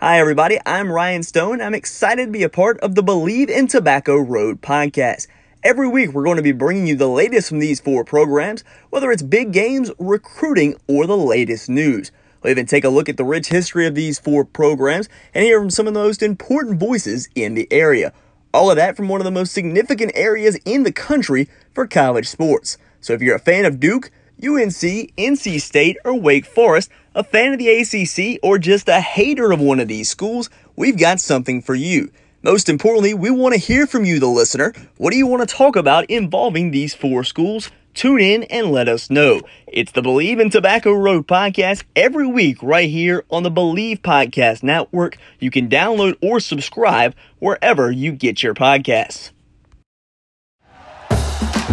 Hi, everybody. I'm Ryan Stone. I'm excited to be a part of the Bleav in Tobacco Road podcast. Every week, we're going to be bringing you the latest from these four programs, whether it's big games, recruiting, or the latest news. We'll even take a look at the rich history of these four programs and hear from some of the most important voices in the area. All of that from one of the most significant areas in the country for college sports. So if you're a fan of Duke, UNC, NC State, or Wake Forest, a fan of the ACC, or just a hater of one of these schools, we've got something for you. Most importantly, we want to hear from you, the listener. What do you want to talk about involving these four schools? Tune in and let us know. It's the Bleav in Tobacco Road podcast every week right here on the Bleav Podcast Network. You can download or subscribe wherever you get your podcasts.